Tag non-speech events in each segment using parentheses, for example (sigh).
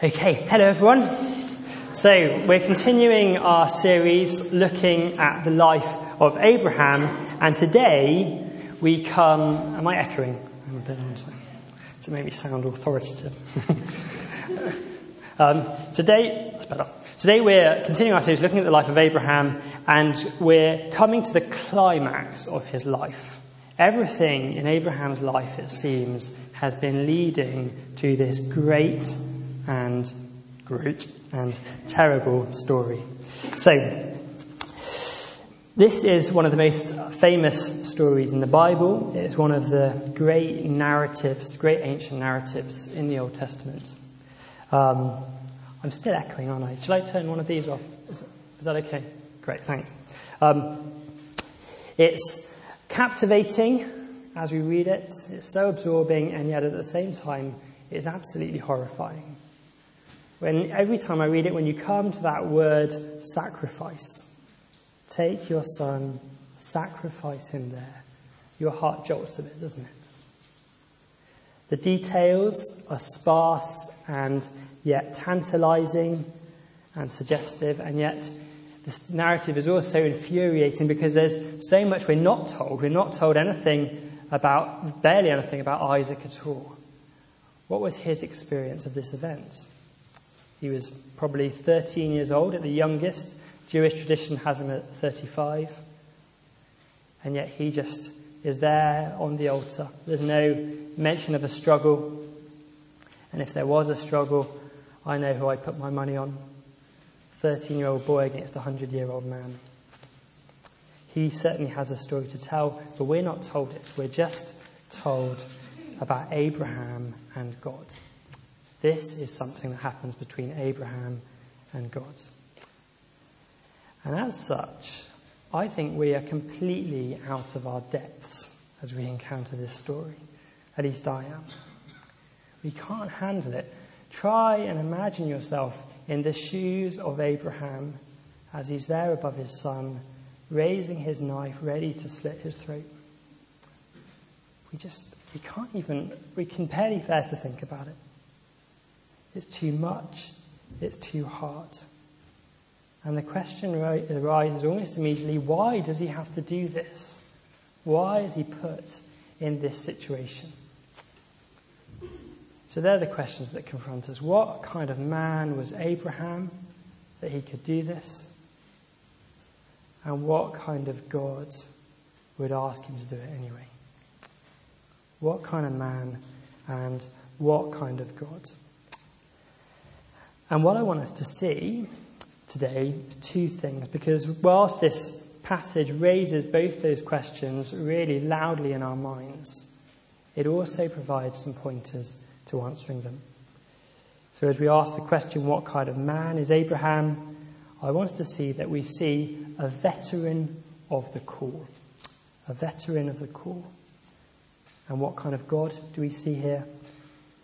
Okay, hello everyone. So, we're continuing our series looking at the life of Abraham, and today we come. Am I echoing? I'm a bit on to make me sound authoritative. (laughs) um, today, that's better. Today we're continuing our series looking at the life of Abraham, and we're coming to the climax of his life. Everything in Abraham's life, it seems, has been leading to this great and great and terrible story. So, this is one of the most famous stories in the Bible. It's one of the great narratives, great ancient narratives in the Old Testament. Um, I'm still echoing, aren't I? Shall I turn one of these off? Is, is that okay? Great, thanks. Um, it's captivating as we read it, it's so absorbing, and yet at the same time, it's absolutely horrifying. When every time I read it, when you come to that word sacrifice, take your son, sacrifice him there, your heart jolts a bit, doesn't it? The details are sparse and yet tantalizing and suggestive, and yet this narrative is also infuriating because there's so much we're not told. We're not told anything about, barely anything about Isaac at all. What was his experience of this event? He was probably 13 years old at the youngest. Jewish tradition has him at 35. And yet he just is there on the altar. There's no mention of a struggle. And if there was a struggle, I know who I put my money on 13 year old boy against a 100 year old man. He certainly has a story to tell, but we're not told it. We're just told about Abraham and God. This is something that happens between Abraham and God. And as such, I think we are completely out of our depths as we encounter this story. At least I am. We can't handle it. Try and imagine yourself in the shoes of Abraham as he's there above his son, raising his knife, ready to slit his throat. We just, we can't even, we can barely bear to think about it. It's too much. It's too hard. And the question arises almost immediately why does he have to do this? Why is he put in this situation? So they're the questions that confront us. What kind of man was Abraham that he could do this? And what kind of God would ask him to do it anyway? What kind of man and what kind of God? And what I want us to see today is two things, because whilst this passage raises both those questions really loudly in our minds, it also provides some pointers to answering them. So, as we ask the question, what kind of man is Abraham? I want us to see that we see a veteran of the call. A veteran of the call. And what kind of God do we see here?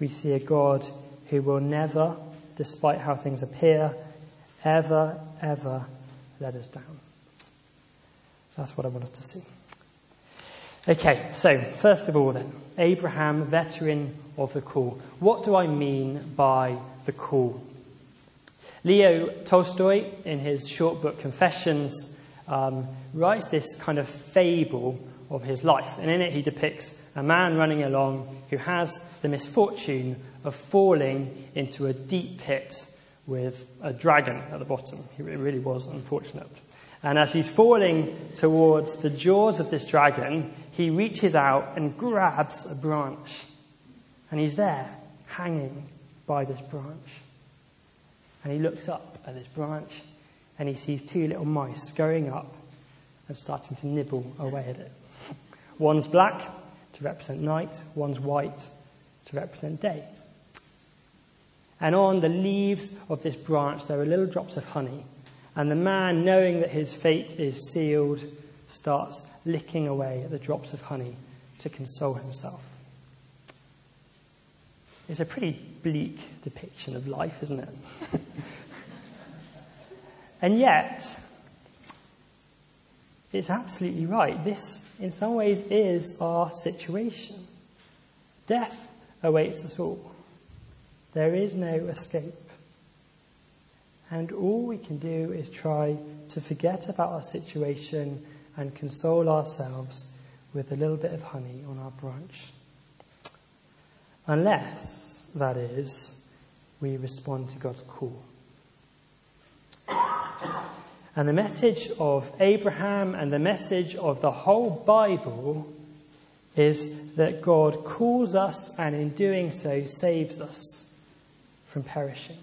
We see a God who will never despite how things appear, ever, ever let us down. That's what I want us to see. Okay, so first of all, then, Abraham, veteran of the call. What do I mean by the call? Leo Tolstoy, in his short book Confessions, um, writes this kind of fable of his life. And in it, he depicts a man running along who has the misfortune of falling into a deep pit with a dragon at the bottom. It really was unfortunate. And as he's falling towards the jaws of this dragon, he reaches out and grabs a branch. And he's there, hanging by this branch. And he looks up at this branch and he sees two little mice scurrying up and starting to nibble away at it. (laughs) One's black to represent night, one's white to represent day. And on the leaves of this branch, there are little drops of honey. And the man, knowing that his fate is sealed, starts licking away at the drops of honey to console himself. It's a pretty bleak depiction of life, isn't it? (laughs) and yet, it's absolutely right. This, in some ways, is our situation. Death awaits us all. There is no escape. And all we can do is try to forget about our situation and console ourselves with a little bit of honey on our branch. Unless, that is, we respond to God's call. And the message of Abraham and the message of the whole Bible is that God calls us and in doing so saves us from perishing.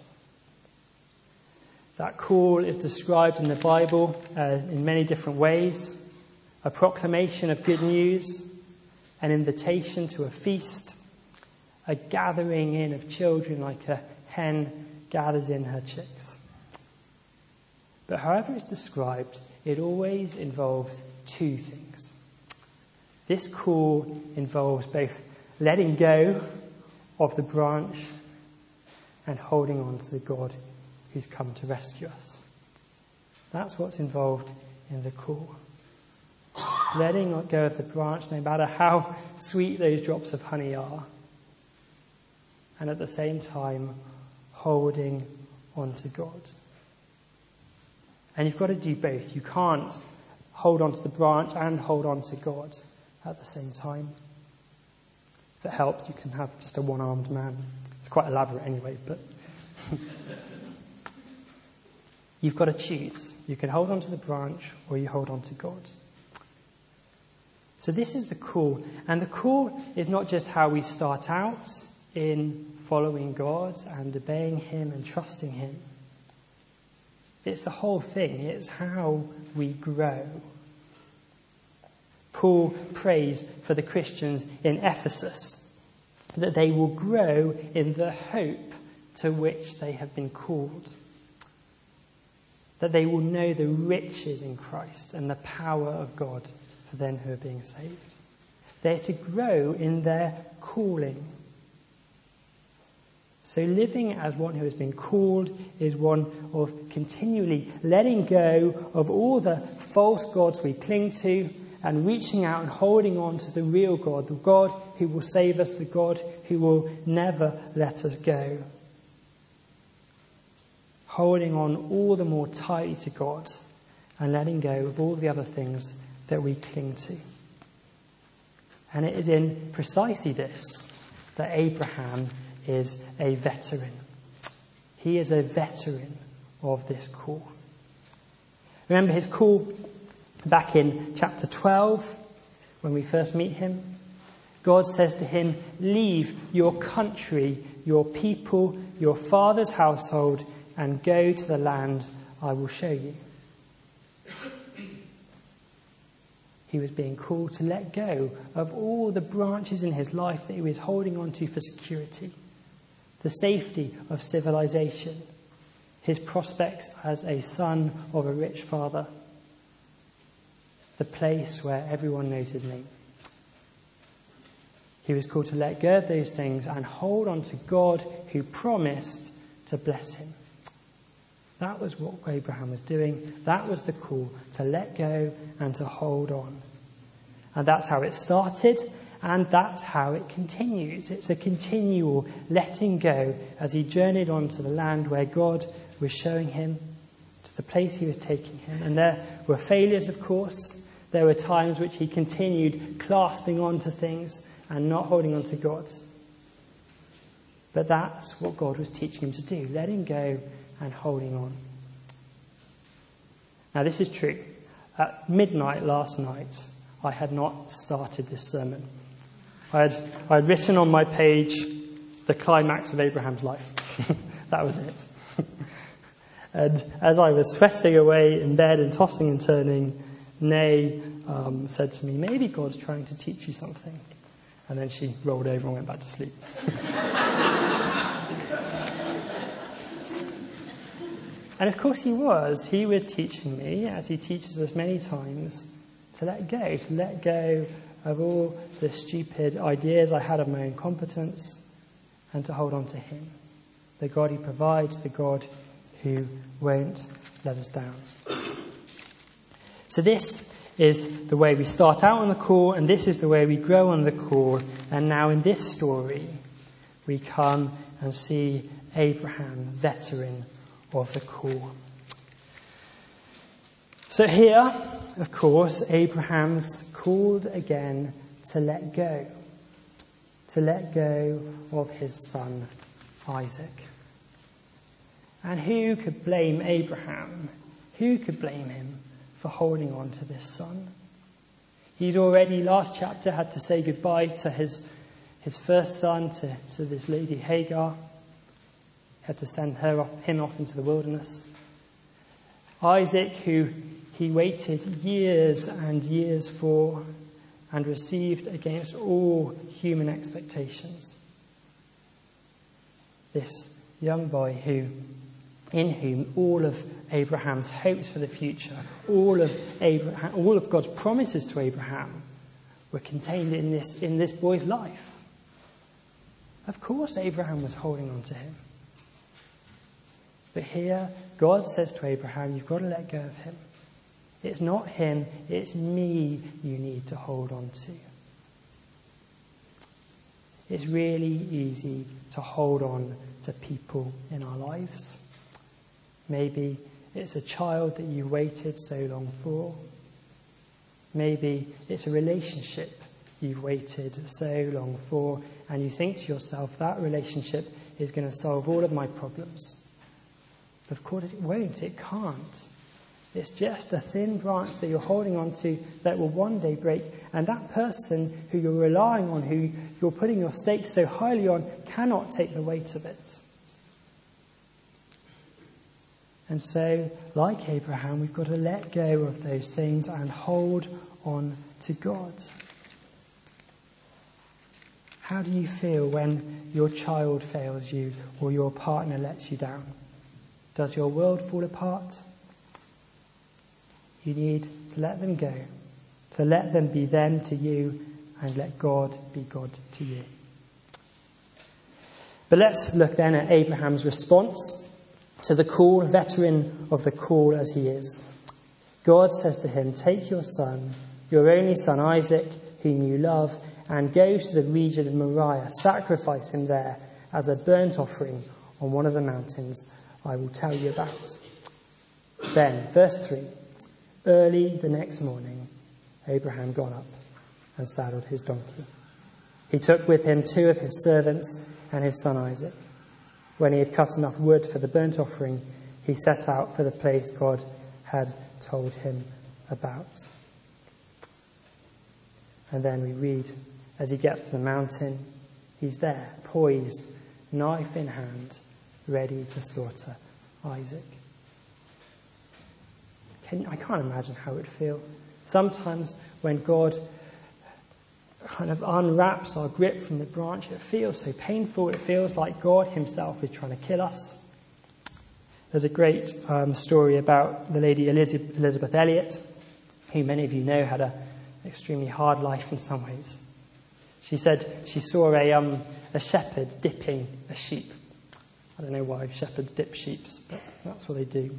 That call is described in the Bible uh, in many different ways a proclamation of good news, an invitation to a feast, a gathering in of children like a hen gathers in her chicks. But however it's described, it always involves two things. This call involves both letting go of the branch and holding on to the God who's come to rescue us. That's what's involved in the call. Letting go of the branch, no matter how sweet those drops of honey are, and at the same time, holding on to God. And you've got to do both. You can't hold on to the branch and hold on to God at the same time. If it helps, you can have just a one armed man. Quite elaborate anyway, but. (laughs) You've got to choose. You can hold on to the branch or you hold on to God. So, this is the call. And the call is not just how we start out in following God and obeying Him and trusting Him, it's the whole thing. It's how we grow. Paul prays for the Christians in Ephesus that they will grow in the hope to which they have been called that they will know the riches in Christ and the power of God for them who are being saved. They're to grow in their calling. So, living as one who has been called is one of continually letting go of all the false gods we cling to and reaching out and holding on to the real God, the God who will save us, the God who will never let us go holding on all the more tightly to God and letting go of all the other things that we cling to. And it is in precisely this that Abraham is a veteran. He is a veteran of this call. Remember his call back in chapter 12 when we first meet him? God says to him, Leave your country, your people, your father's household, and go to the land I will show you. He was being called to let go of all the branches in his life that he was holding on to for security, the safety of civilization, his prospects as a son of a rich father, the place where everyone knows his name. He was called to let go of those things and hold on to God who promised to bless him. That was what Abraham was doing. That was the call to let go and to hold on. And that's how it started, and that's how it continues. It's a continual letting go as he journeyed on to the land where God was showing him, to the place he was taking him. And there were failures, of course. There were times which he continued clasping on to things and not holding on to God. But that's what God was teaching him to do letting go and holding on. Now, this is true. At midnight last night, I had not started this sermon. I had, I had written on my page the climax of Abraham's life. (laughs) that was it. (laughs) and as I was sweating away in bed and tossing and turning, Nay um, said to me, Maybe God's trying to teach you something. And then she rolled over and went back to sleep. (laughs) And of course, he was. He was teaching me, as he teaches us many times, to let go, to let go of all the stupid ideas I had of my own competence and to hold on to him. The God who provides, the God who won't let us down. So, this is the way we start out on the call, and this is the way we grow on the call. And now, in this story, we come and see Abraham, veteran of the call. So here, of course, Abraham's called again to let go, to let go of his son Isaac. And who could blame Abraham? Who could blame him for holding on to this son? He'd already, last chapter, had to say goodbye to his, his first son, to, to this lady Hagar. He had to send her off, him off into the wilderness. Isaac, who he waited years and years for and received against all human expectations. This young boy who in whom all of Abraham's hopes for the future, all of, Abraham, all of God's promises to Abraham were contained in this, in this boy's life. Of course, Abraham was holding on to him. But here, God says to Abraham, You've got to let go of him. It's not him, it's me you need to hold on to. It's really easy to hold on to people in our lives. Maybe it's a child that you waited so long for. Maybe it's a relationship you've waited so long for, and you think to yourself, that relationship is going to solve all of my problems. But of course, it won't, it can't. It's just a thin branch that you're holding on to that will one day break. And that person who you're relying on, who you're putting your stakes so highly on, cannot take the weight of it. And so, like Abraham, we've got to let go of those things and hold on to God. How do you feel when your child fails you or your partner lets you down? Does your world fall apart? You need to let them go, to let them be them to you, and let God be God to you. But let's look then at Abraham's response to the call, veteran of the call as he is. God says to him, Take your son, your only son Isaac, whom you love, and go to the region of Moriah. Sacrifice him there as a burnt offering on one of the mountains I will tell you about. Then, verse 3 Early the next morning, Abraham got up and saddled his donkey. He took with him two of his servants and his son Isaac. When he had cut enough wood for the burnt offering, he set out for the place God had told him about. And then we read as he gets to the mountain, he's there, poised, knife in hand, ready to slaughter Isaac. Can, I can't imagine how it would feel. Sometimes when God kind of unwraps our grip from the branch, it feels so painful. It feels like God Himself is trying to kill us. There's a great um, story about the lady Elisabeth, Elisabeth Elliot, who many of you know had an extremely hard life in some ways. She said she saw a, um, a shepherd dipping a sheep. I don't know why shepherds dip sheep, but that's what they do.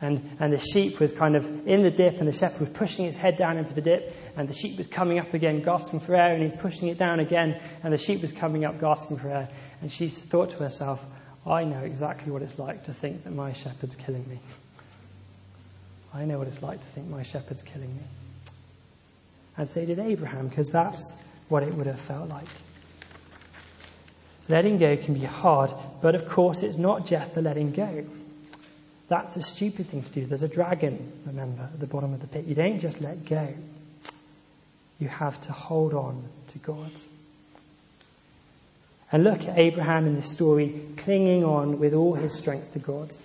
And, and the sheep was kind of in the dip, and the shepherd was pushing his head down into the dip, and the sheep was coming up again, gasping for air, and he's pushing it down again, and the sheep was coming up, gasping for air. And she thought to herself, I know exactly what it's like to think that my shepherd's killing me. I know what it's like to think my shepherd's killing me. And so did Abraham, because that's what it would have felt like. Letting go can be hard, but of course, it's not just the letting go. That's a stupid thing to do. There's a dragon, remember, at the bottom of the pit. You don't just let go, you have to hold on to God. And look at Abraham in this story, clinging on with all his strength to God.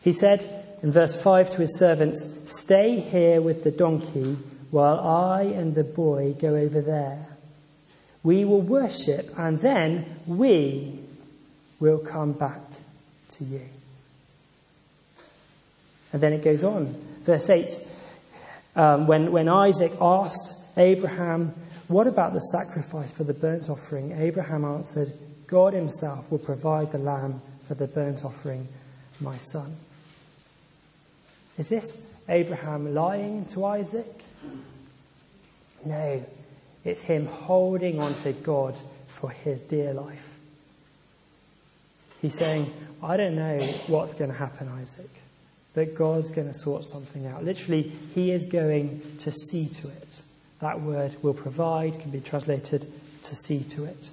He said in verse 5 to his servants, Stay here with the donkey while I and the boy go over there. We will worship, and then we will come back to you. And then it goes on. Verse 8 um, when, when Isaac asked Abraham, What about the sacrifice for the burnt offering? Abraham answered, God himself will provide the lamb for the burnt offering, my son. Is this Abraham lying to Isaac? No, it's him holding on to God for his dear life. He's saying, I don't know what's going to happen, Isaac, but God's going to sort something out. Literally, he is going to see to it. That word will provide can be translated to see to it.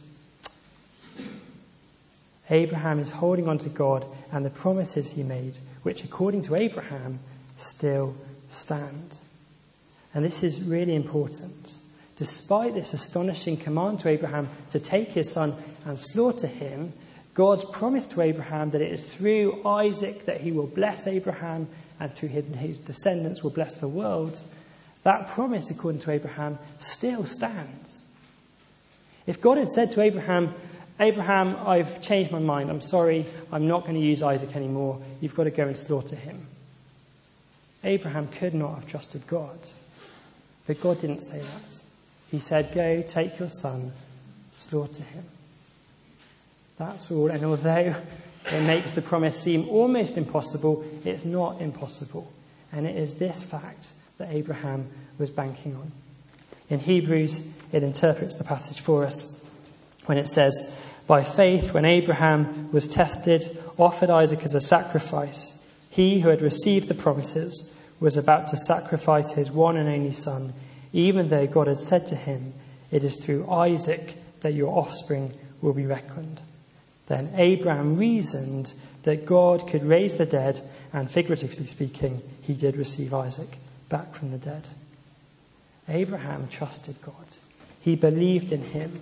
Abraham is holding on to God and the promises he made, which, according to Abraham, still stand. And this is really important. Despite this astonishing command to Abraham to take his son and slaughter him, God's promise to Abraham that it is through Isaac that he will bless Abraham and through his, his descendants will bless the world, that promise, according to Abraham, still stands. If God had said to Abraham, Abraham, I've changed my mind. I'm sorry. I'm not going to use Isaac anymore. You've got to go and slaughter him. Abraham could not have trusted God. But God didn't say that. He said, Go, take your son, slaughter him. That's all. And although it makes the promise seem almost impossible, it's not impossible. And it is this fact that Abraham was banking on. In Hebrews, it interprets the passage for us when it says, by faith, when Abraham was tested, offered Isaac as a sacrifice, he who had received the promises was about to sacrifice his one and only son, even though God had said to him, It is through Isaac that your offspring will be reckoned. Then Abraham reasoned that God could raise the dead, and figuratively speaking, he did receive Isaac back from the dead. Abraham trusted God. He believed in him.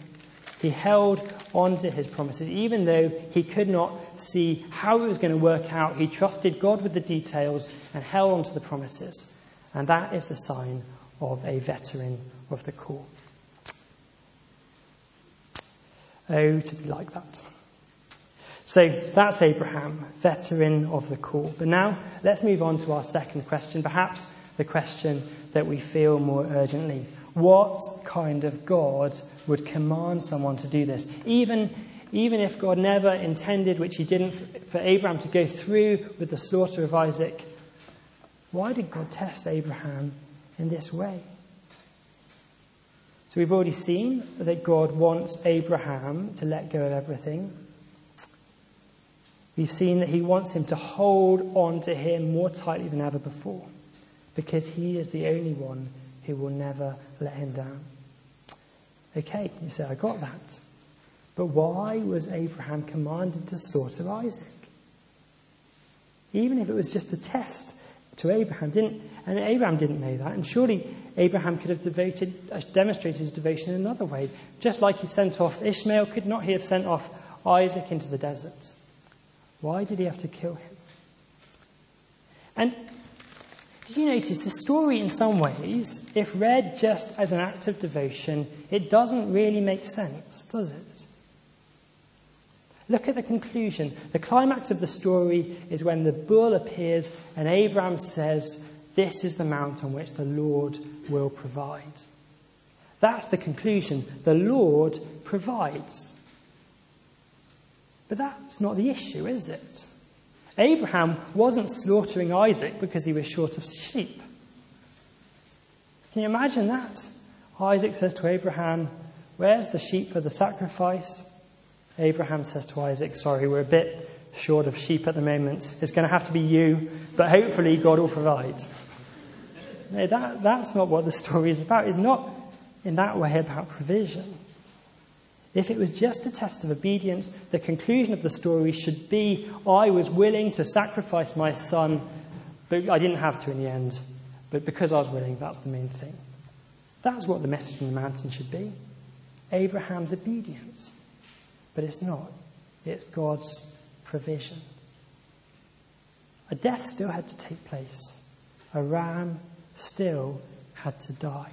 He held on to his promises, even though he could not see how it was going to work out. He trusted God with the details and held on to the promises. And that is the sign of a veteran of the call. Oh, to be like that. So that's Abraham, veteran of the call. But now let's move on to our second question, perhaps the question that we feel more urgently. What kind of God would command someone to do this. Even, even if God never intended, which he didn't, for Abraham to go through with the slaughter of Isaac, why did God test Abraham in this way? So we've already seen that God wants Abraham to let go of everything. We've seen that he wants him to hold on to him more tightly than ever before because he is the only one who will never let him down. Okay, you say, I got that. But why was Abraham commanded to slaughter Isaac? Even if it was just a test to Abraham, didn't, and Abraham didn't know that, and surely Abraham could have devoted, uh, demonstrated his devotion in another way. Just like he sent off Ishmael, could not he have sent off Isaac into the desert? Why did he have to kill him? And did you notice the story, in some ways, if read just as an act of devotion, it doesn't really make sense, does it? Look at the conclusion. The climax of the story is when the bull appears and Abraham says, This is the mount on which the Lord will provide. That's the conclusion. The Lord provides. But that's not the issue, is it? Abraham wasn't slaughtering Isaac because he was short of sheep. Can you imagine that? Isaac says to Abraham, Where's the sheep for the sacrifice? Abraham says to Isaac, Sorry, we're a bit short of sheep at the moment. It's going to have to be you, but hopefully God will provide. No, that, that's not what the story is about. It's not in that way about provision. If it was just a test of obedience, the conclusion of the story should be I was willing to sacrifice my son, but I didn't have to in the end. But because I was willing, that's the main thing. That's what the message in the mountain should be Abraham's obedience. But it's not, it's God's provision. A death still had to take place, a ram still had to die.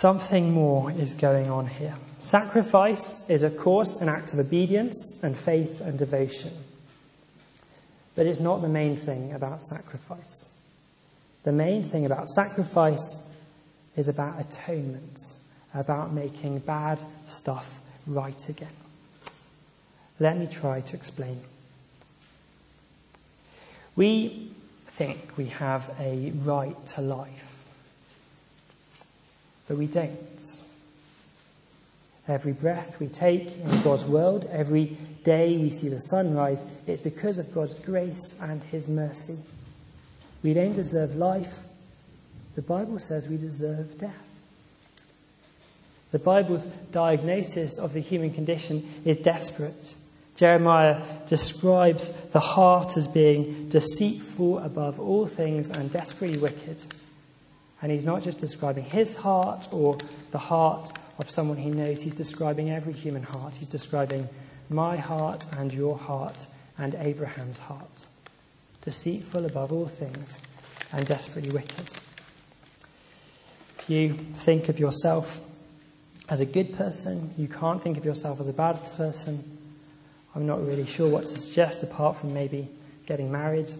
Something more is going on here. Sacrifice is, of course, an act of obedience and faith and devotion. But it's not the main thing about sacrifice. The main thing about sacrifice is about atonement, about making bad stuff right again. Let me try to explain. We think we have a right to life but we don't. Every breath we take in God's world, every day we see the sunrise, it's because of God's grace and His mercy. We don't deserve life. The Bible says we deserve death. The Bible's diagnosis of the human condition is desperate. Jeremiah describes the heart as being deceitful above all things and desperately wicked. And he's not just describing his heart or the heart of someone he knows, he's describing every human heart. He's describing my heart and your heart and Abraham's heart. Deceitful above all things and desperately wicked. If you think of yourself as a good person, you can't think of yourself as a bad person. I'm not really sure what to suggest apart from maybe getting married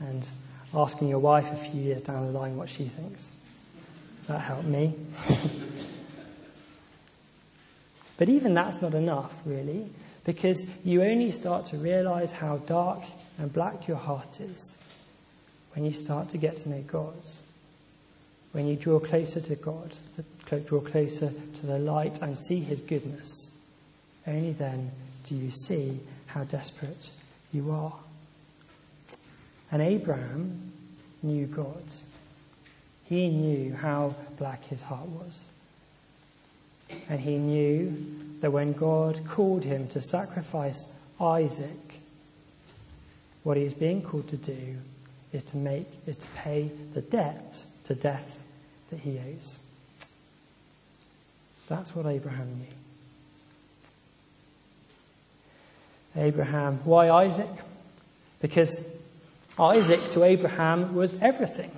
and asking your wife a few years down the line what she thinks. That helped me. (laughs) but even that's not enough, really, because you only start to realize how dark and black your heart is when you start to get to know God. When you draw closer to God, draw closer to the light and see His goodness, only then do you see how desperate you are. And Abraham knew God. He knew how black his heart was. And he knew that when God called him to sacrifice Isaac, what he is being called to do is to make is to pay the debt to death that he owes. That's what Abraham knew. Abraham. Why Isaac? Because Isaac to Abraham was everything.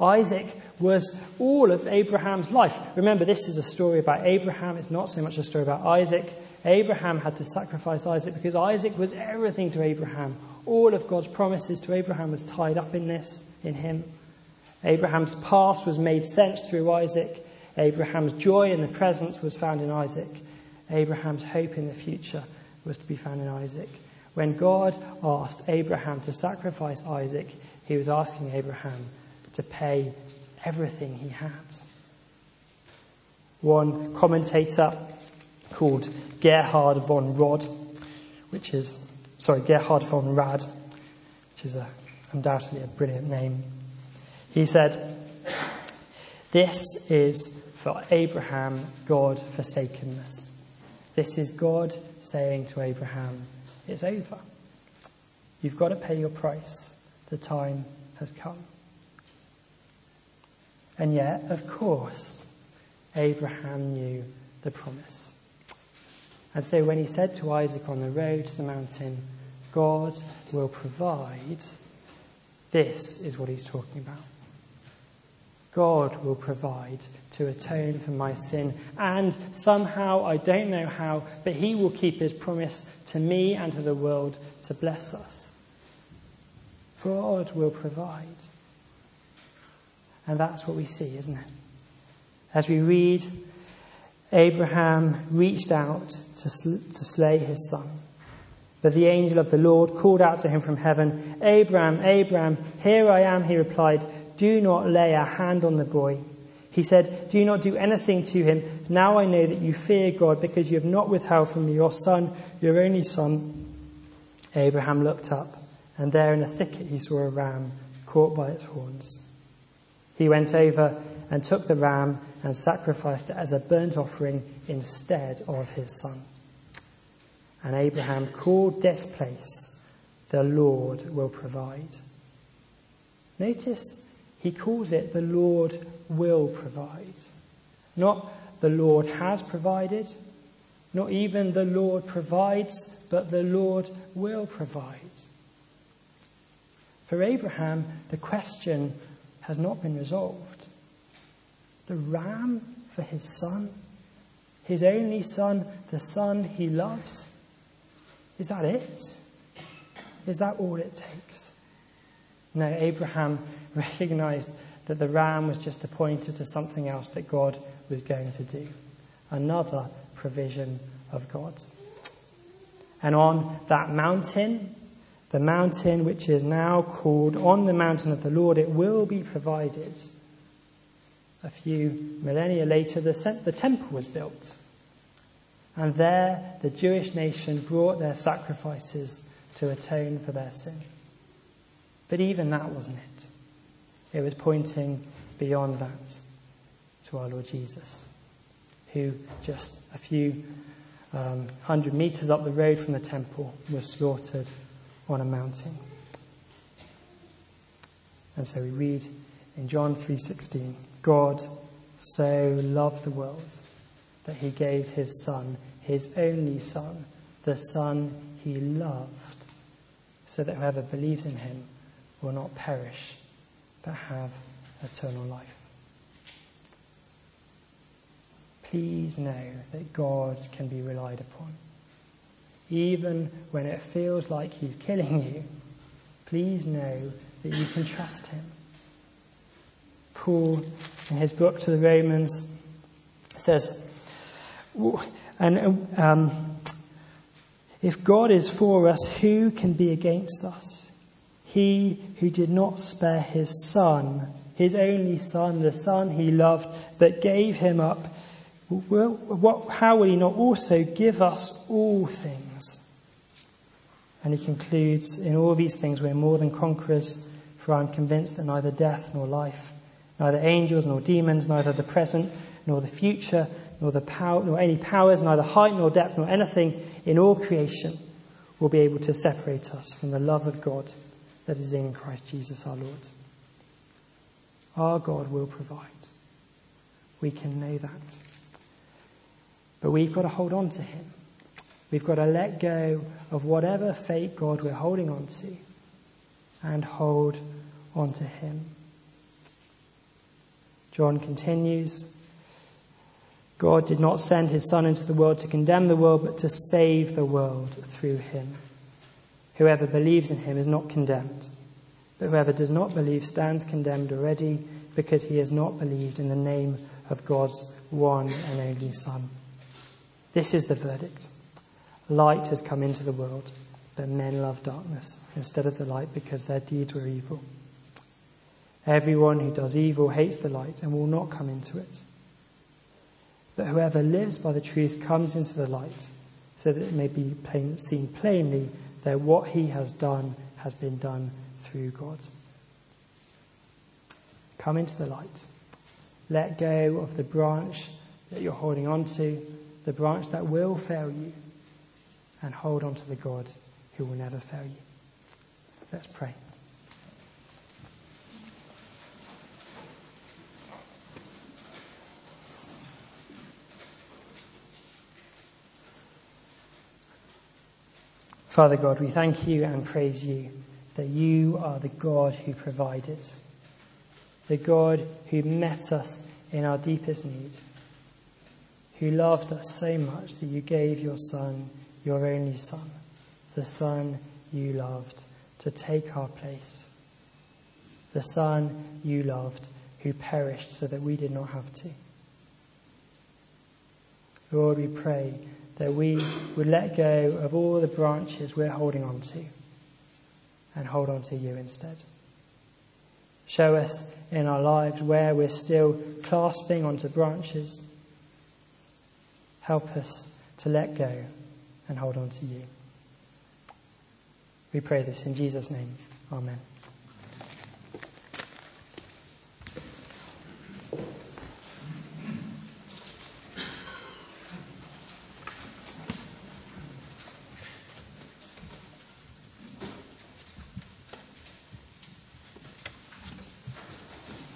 Isaac was all of Abraham's life. Remember, this is a story about Abraham. It's not so much a story about Isaac. Abraham had to sacrifice Isaac because Isaac was everything to Abraham. All of God's promises to Abraham was tied up in this, in him. Abraham's past was made sense through Isaac. Abraham's joy in the presence was found in Isaac. Abraham's hope in the future was to be found in Isaac. When God asked Abraham to sacrifice Isaac, he was asking Abraham to pay everything he had. One commentator called Gerhard von Rod, which is, sorry, Gerhard von Rad, which is a, undoubtedly a brilliant name, he said, This is for Abraham God forsakenness. This is God saying to Abraham, It's over. You've got to pay your price. The time has come. And yet, of course, Abraham knew the promise. And so when he said to Isaac on the road to the mountain, God will provide, this is what he's talking about. God will provide to atone for my sin. And somehow, I don't know how, but He will keep His promise to me and to the world to bless us. God will provide. And that's what we see, isn't it? As we read, Abraham reached out to, sl- to slay his son. But the angel of the Lord called out to him from heaven, Abraham, Abraham, here I am, he replied. Do not lay a hand on the boy. He said, Do not do anything to him. Now I know that you fear God because you have not withheld from me your son, your only son. Abraham looked up, and there in a thicket he saw a ram caught by its horns. He went over and took the ram and sacrificed it as a burnt offering instead of his son. And Abraham called this place, The Lord will provide. Notice he calls it the Lord will provide. Not the Lord has provided, not even the Lord provides, but the Lord will provide. For Abraham, the question has not been resolved. The ram for his son, his only son, the son he loves, is that it? Is that all it takes? No, Abraham (laughs) recognized that the ram was just a pointer to something else that God was going to do. Another provision of God. And on that mountain, the mountain which is now called on the mountain of the Lord, it will be provided. A few millennia later, the, the temple was built. And there the Jewish nation brought their sacrifices to atone for their sin. But even that wasn't it. It was pointing beyond that to our Lord Jesus, who just a few um, hundred meters up the road from the temple was slaughtered on a mountain. And so we read in John 3:16, God so loved the world that he gave his son, his only son, the son he loved, so that whoever believes in him will not perish but have eternal life. Please know that God can be relied upon. Even when it feels like he's killing you, please know that you can trust him. Paul, in his book to the Romans, says, and um, if God is for us, who can be against us? He who did not spare his son, his only son, the son he loved, but gave him up, will, what, how will he not also give us all things? And he concludes, In all these things we're more than conquerors, for I'm convinced that neither death nor life, neither angels nor demons, neither the present nor the future, nor the power, nor any powers, neither height nor depth, nor anything in all creation will be able to separate us from the love of God that is in Christ Jesus our Lord. Our God will provide. We can know that. But we've got to hold on to Him. We've got to let go of whatever fake God we're holding on to and hold on to Him. John continues God did not send his Son into the world to condemn the world, but to save the world through him. Whoever believes in him is not condemned, but whoever does not believe stands condemned already because he has not believed in the name of God's one and only Son. This is the verdict. Light has come into the world, but men love darkness instead of the light because their deeds were evil. Everyone who does evil hates the light and will not come into it But whoever lives by the truth comes into the light, so that it may be plain, seen plainly that what he has done has been done through God. Come into the light. Let go of the branch that you're holding on to, the branch that will fail you, and hold on to the God who will never fail you. Let's pray. Father God, we thank you and praise you that you are the God who provided, the God who met us in our deepest need, who loved us so much that you gave your Son, your only Son, the Son you loved, to take our place, the Son you loved who perished so that we did not have to. Lord, we pray that we would let go of all the branches we're holding on to and hold on to you instead. Show us in our lives where we're still clasping onto branches. Help us to let go and hold on to you. We pray this in Jesus' name. Amen.